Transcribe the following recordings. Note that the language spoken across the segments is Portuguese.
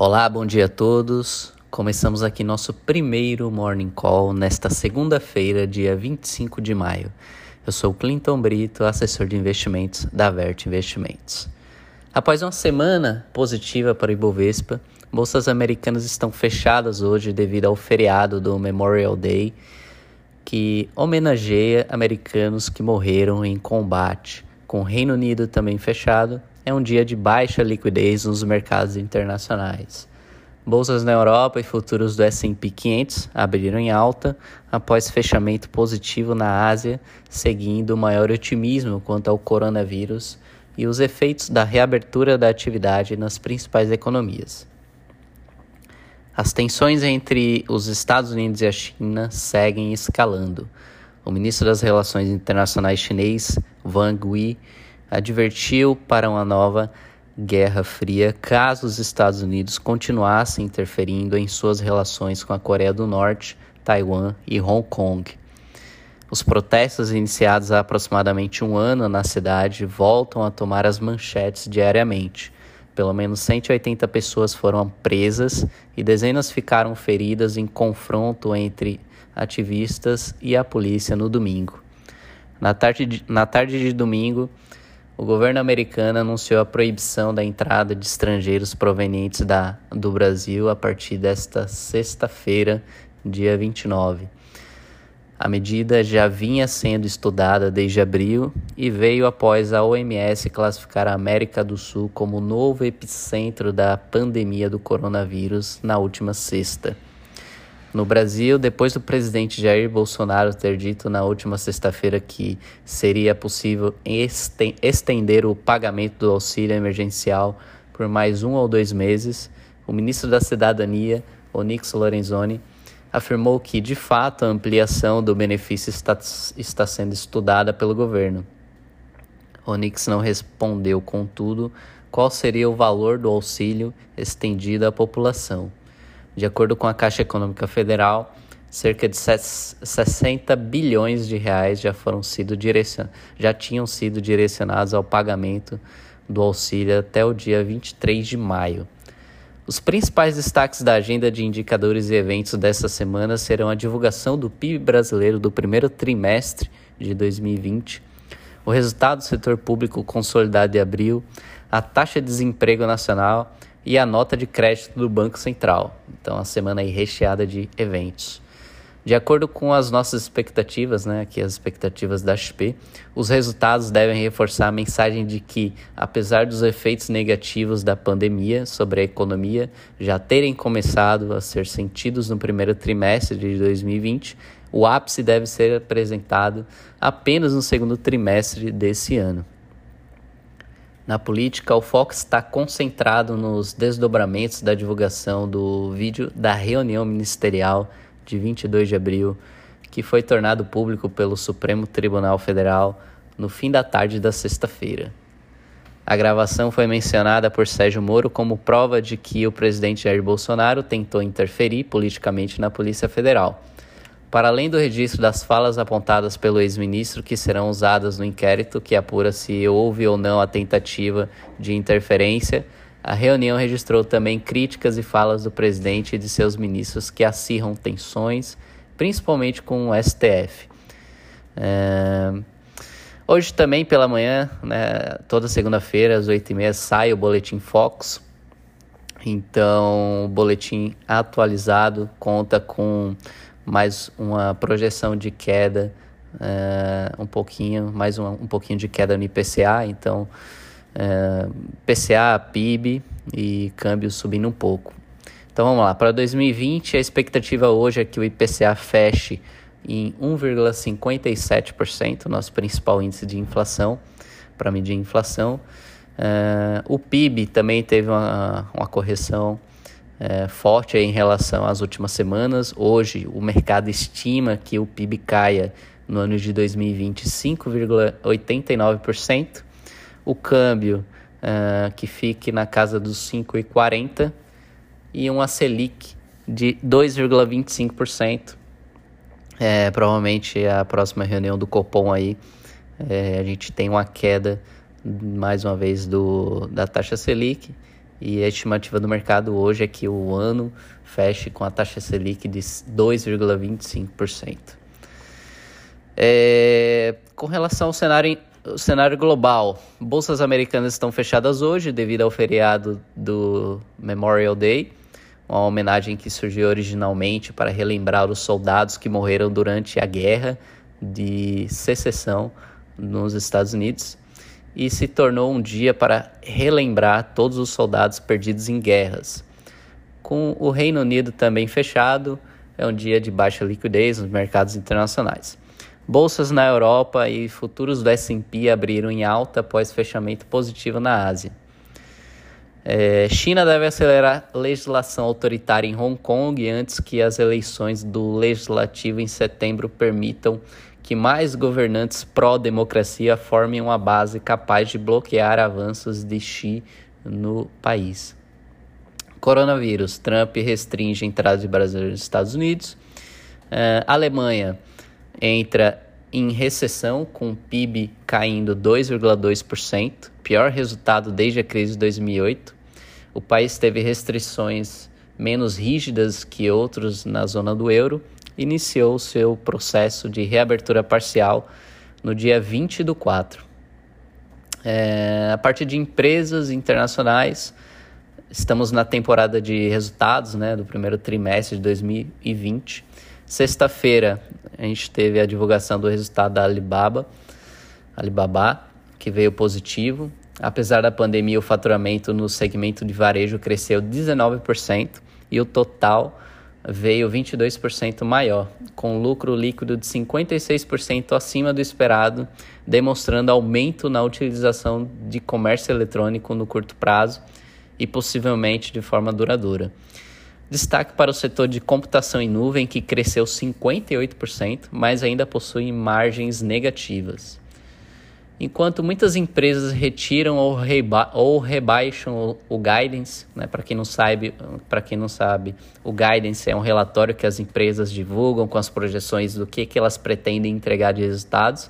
Olá, bom dia a todos. Começamos aqui nosso primeiro Morning Call nesta segunda-feira, dia 25 de maio. Eu sou Clinton Brito, assessor de investimentos da Vert Investimentos. Após uma semana positiva para o Ibovespa, bolsas americanas estão fechadas hoje devido ao feriado do Memorial Day, que homenageia americanos que morreram em combate. Com o Reino Unido também fechado, é um dia de baixa liquidez nos mercados internacionais. Bolsas na Europa e futuros do S&P 500 abriram em alta após fechamento positivo na Ásia, seguindo o maior otimismo quanto ao coronavírus e os efeitos da reabertura da atividade nas principais economias. As tensões entre os Estados Unidos e a China seguem escalando. O ministro das Relações Internacionais chinês, Wang Yi, advertiu para uma nova Guerra Fria caso os Estados Unidos continuassem interferindo em suas relações com a Coreia do Norte, Taiwan e Hong Kong. Os protestos iniciados há aproximadamente um ano na cidade voltam a tomar as manchetes diariamente. Pelo menos 180 pessoas foram presas e dezenas ficaram feridas em confronto entre ativistas e a polícia no domingo. Na tarde de, na tarde de domingo, o governo americano anunciou a proibição da entrada de estrangeiros provenientes da, do Brasil a partir desta sexta-feira, dia 29. A medida já vinha sendo estudada desde abril e veio após a OMS classificar a América do Sul como novo epicentro da pandemia do coronavírus na última sexta. No Brasil, depois do presidente Jair Bolsonaro ter dito na última sexta-feira que seria possível estender o pagamento do auxílio emergencial por mais um ou dois meses, o ministro da Cidadania, Onyx Lorenzoni, afirmou que, de fato, a ampliação do benefício está, está sendo estudada pelo governo. Onyx não respondeu, contudo, qual seria o valor do auxílio estendido à população. De acordo com a Caixa Econômica Federal, cerca de 60 bilhões de reais já foram sido direcion... já tinham sido direcionados ao pagamento do auxílio até o dia 23 de maio. Os principais destaques da agenda de indicadores e eventos dessa semana serão a divulgação do PIB brasileiro do primeiro trimestre de 2020, o resultado do setor público consolidado de abril, a taxa de desemprego nacional e a nota de crédito do Banco Central. Então, a semana aí recheada de eventos. De acordo com as nossas expectativas, né, aqui as expectativas da XP, os resultados devem reforçar a mensagem de que, apesar dos efeitos negativos da pandemia sobre a economia já terem começado a ser sentidos no primeiro trimestre de 2020, o ápice deve ser apresentado apenas no segundo trimestre desse ano. Na política, o foco está concentrado nos desdobramentos da divulgação do vídeo da reunião ministerial de 22 de abril, que foi tornado público pelo Supremo Tribunal Federal no fim da tarde da sexta-feira. A gravação foi mencionada por Sérgio Moro como prova de que o presidente Jair Bolsonaro tentou interferir politicamente na Polícia Federal para além do registro das falas apontadas pelo ex-ministro que serão usadas no inquérito que apura se houve ou não a tentativa de interferência, a reunião registrou também críticas e falas do presidente e de seus ministros que acirram tensões, principalmente com o STF. É... Hoje também pela manhã, né, toda segunda-feira às 8h30 sai o Boletim Fox. Então, o boletim atualizado conta com mais uma projeção de queda uh, um pouquinho, mais uma, um pouquinho de queda no IPCA, então uh, eh, PCA, PIB e câmbio subindo um pouco. Então vamos lá, para 2020 a expectativa hoje é que o IPCA feche em 1,57%, nosso principal índice de inflação, para medir inflação. Uh, o PIB também teve uma, uma correção é, forte em relação às últimas semanas. Hoje, o mercado estima que o PIB caia no ano de 2020 5,89%, o câmbio uh, que fique na casa dos 5,40% e uma Selic de 2,25%. É, provavelmente a próxima reunião do Copom aí é, a gente tem uma queda mais uma vez do, da taxa Selic e a estimativa do mercado hoje é que o ano feche com a taxa Selic de 2,25%. É, com relação ao cenário, ao cenário global, bolsas americanas estão fechadas hoje devido ao feriado do Memorial Day, uma homenagem que surgiu originalmente para relembrar os soldados que morreram durante a guerra de secessão nos Estados Unidos e se tornou um dia para relembrar todos os soldados perdidos em guerras. Com o Reino Unido também fechado, é um dia de baixa liquidez nos mercados internacionais. Bolsas na Europa e futuros do S&P abriram em alta após fechamento positivo na Ásia. É, China deve acelerar legislação autoritária em Hong Kong antes que as eleições do legislativo em setembro permitam que mais governantes pró-democracia formem uma base capaz de bloquear avanços de Xi no país. Coronavírus: Trump restringe a entrada de brasileiros nos Estados Unidos. Uh, Alemanha entra em recessão, com o PIB caindo 2,2%, pior resultado desde a crise de 2008. O país teve restrições menos rígidas que outros na zona do euro iniciou seu processo de reabertura parcial no dia 20 do 4. É, a partir de empresas internacionais, estamos na temporada de resultados né, do primeiro trimestre de 2020. Sexta-feira, a gente teve a divulgação do resultado da Alibaba, Alibaba, que veio positivo. Apesar da pandemia, o faturamento no segmento de varejo cresceu 19% e o total veio 22% maior, com lucro líquido de 56% acima do esperado, demonstrando aumento na utilização de comércio eletrônico no curto prazo e possivelmente de forma duradoura. Destaque para o setor de computação em nuvem, que cresceu 58%, mas ainda possui margens negativas. Enquanto muitas empresas retiram ou, reba ou rebaixam o, o guidance, né? para quem não sabe, para quem não sabe, o guidance é um relatório que as empresas divulgam com as projeções do que, que elas pretendem entregar de resultados.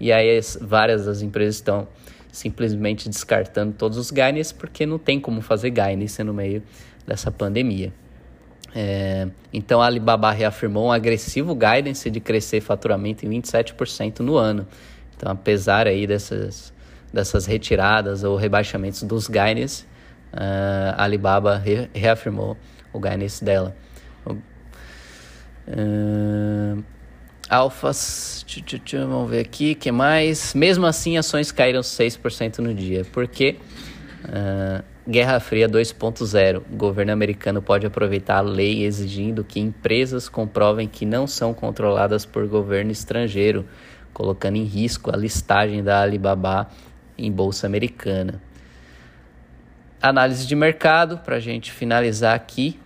E aí as, várias das empresas estão simplesmente descartando todos os guidance porque não tem como fazer guidance no meio dessa pandemia. É, então a Alibaba reafirmou um agressivo guidance de crescer faturamento em 27% no ano então, apesar aí dessas, dessas retiradas ou rebaixamentos dos guidance, uh, a Alibaba re reafirmou o guidance dela. Uh, alfas, tchu, tchu, vamos ver aqui, que mais? Mesmo assim, ações caíram 6% no dia, porque uh, Guerra Fria 2.0, o governo americano pode aproveitar a lei exigindo que empresas comprovem que não são controladas por governo estrangeiro, colocando em risco a listagem da Alibaba em bolsa americana. Análise de mercado, para a gente finalizar aqui.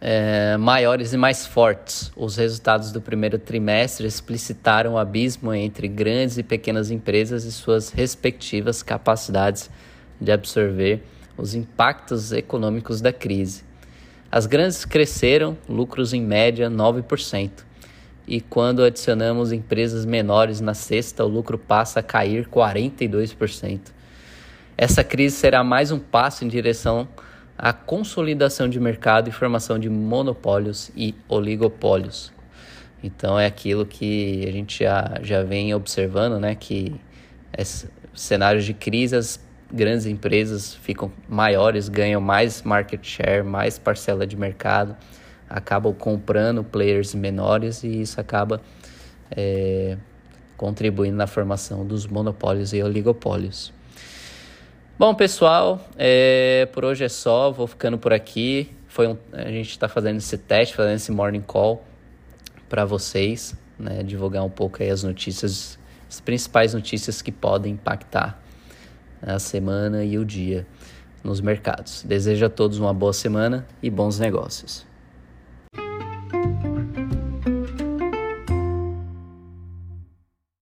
É, maiores e mais fortes. Os resultados do primeiro trimestre explicitaram o abismo entre grandes e pequenas empresas e suas respectivas capacidades de absorver os impactos econômicos da crise. As grandes cresceram, lucros em média 9% e quando adicionamos empresas menores na cesta, o lucro passa a cair 42%. Essa crise será mais um passo em direção à consolidação de mercado e formação de monopólios e oligopólios. Então é aquilo que a gente já, já vem observando, né? Que cenários de crise, as grandes empresas ficam maiores, ganham mais market share, mais parcela de mercado acabam comprando players menores e isso acaba é, contribuindo na formação dos monopólios e oligopólios. Bom, pessoal, é, por hoje é só, vou ficando por aqui. Foi um, a gente está fazendo esse teste, fazendo esse morning call para vocês, né, divulgar um pouco as notícias, as principais notícias que podem impactar a semana e o dia nos mercados. Desejo a todos uma boa semana e bons negócios.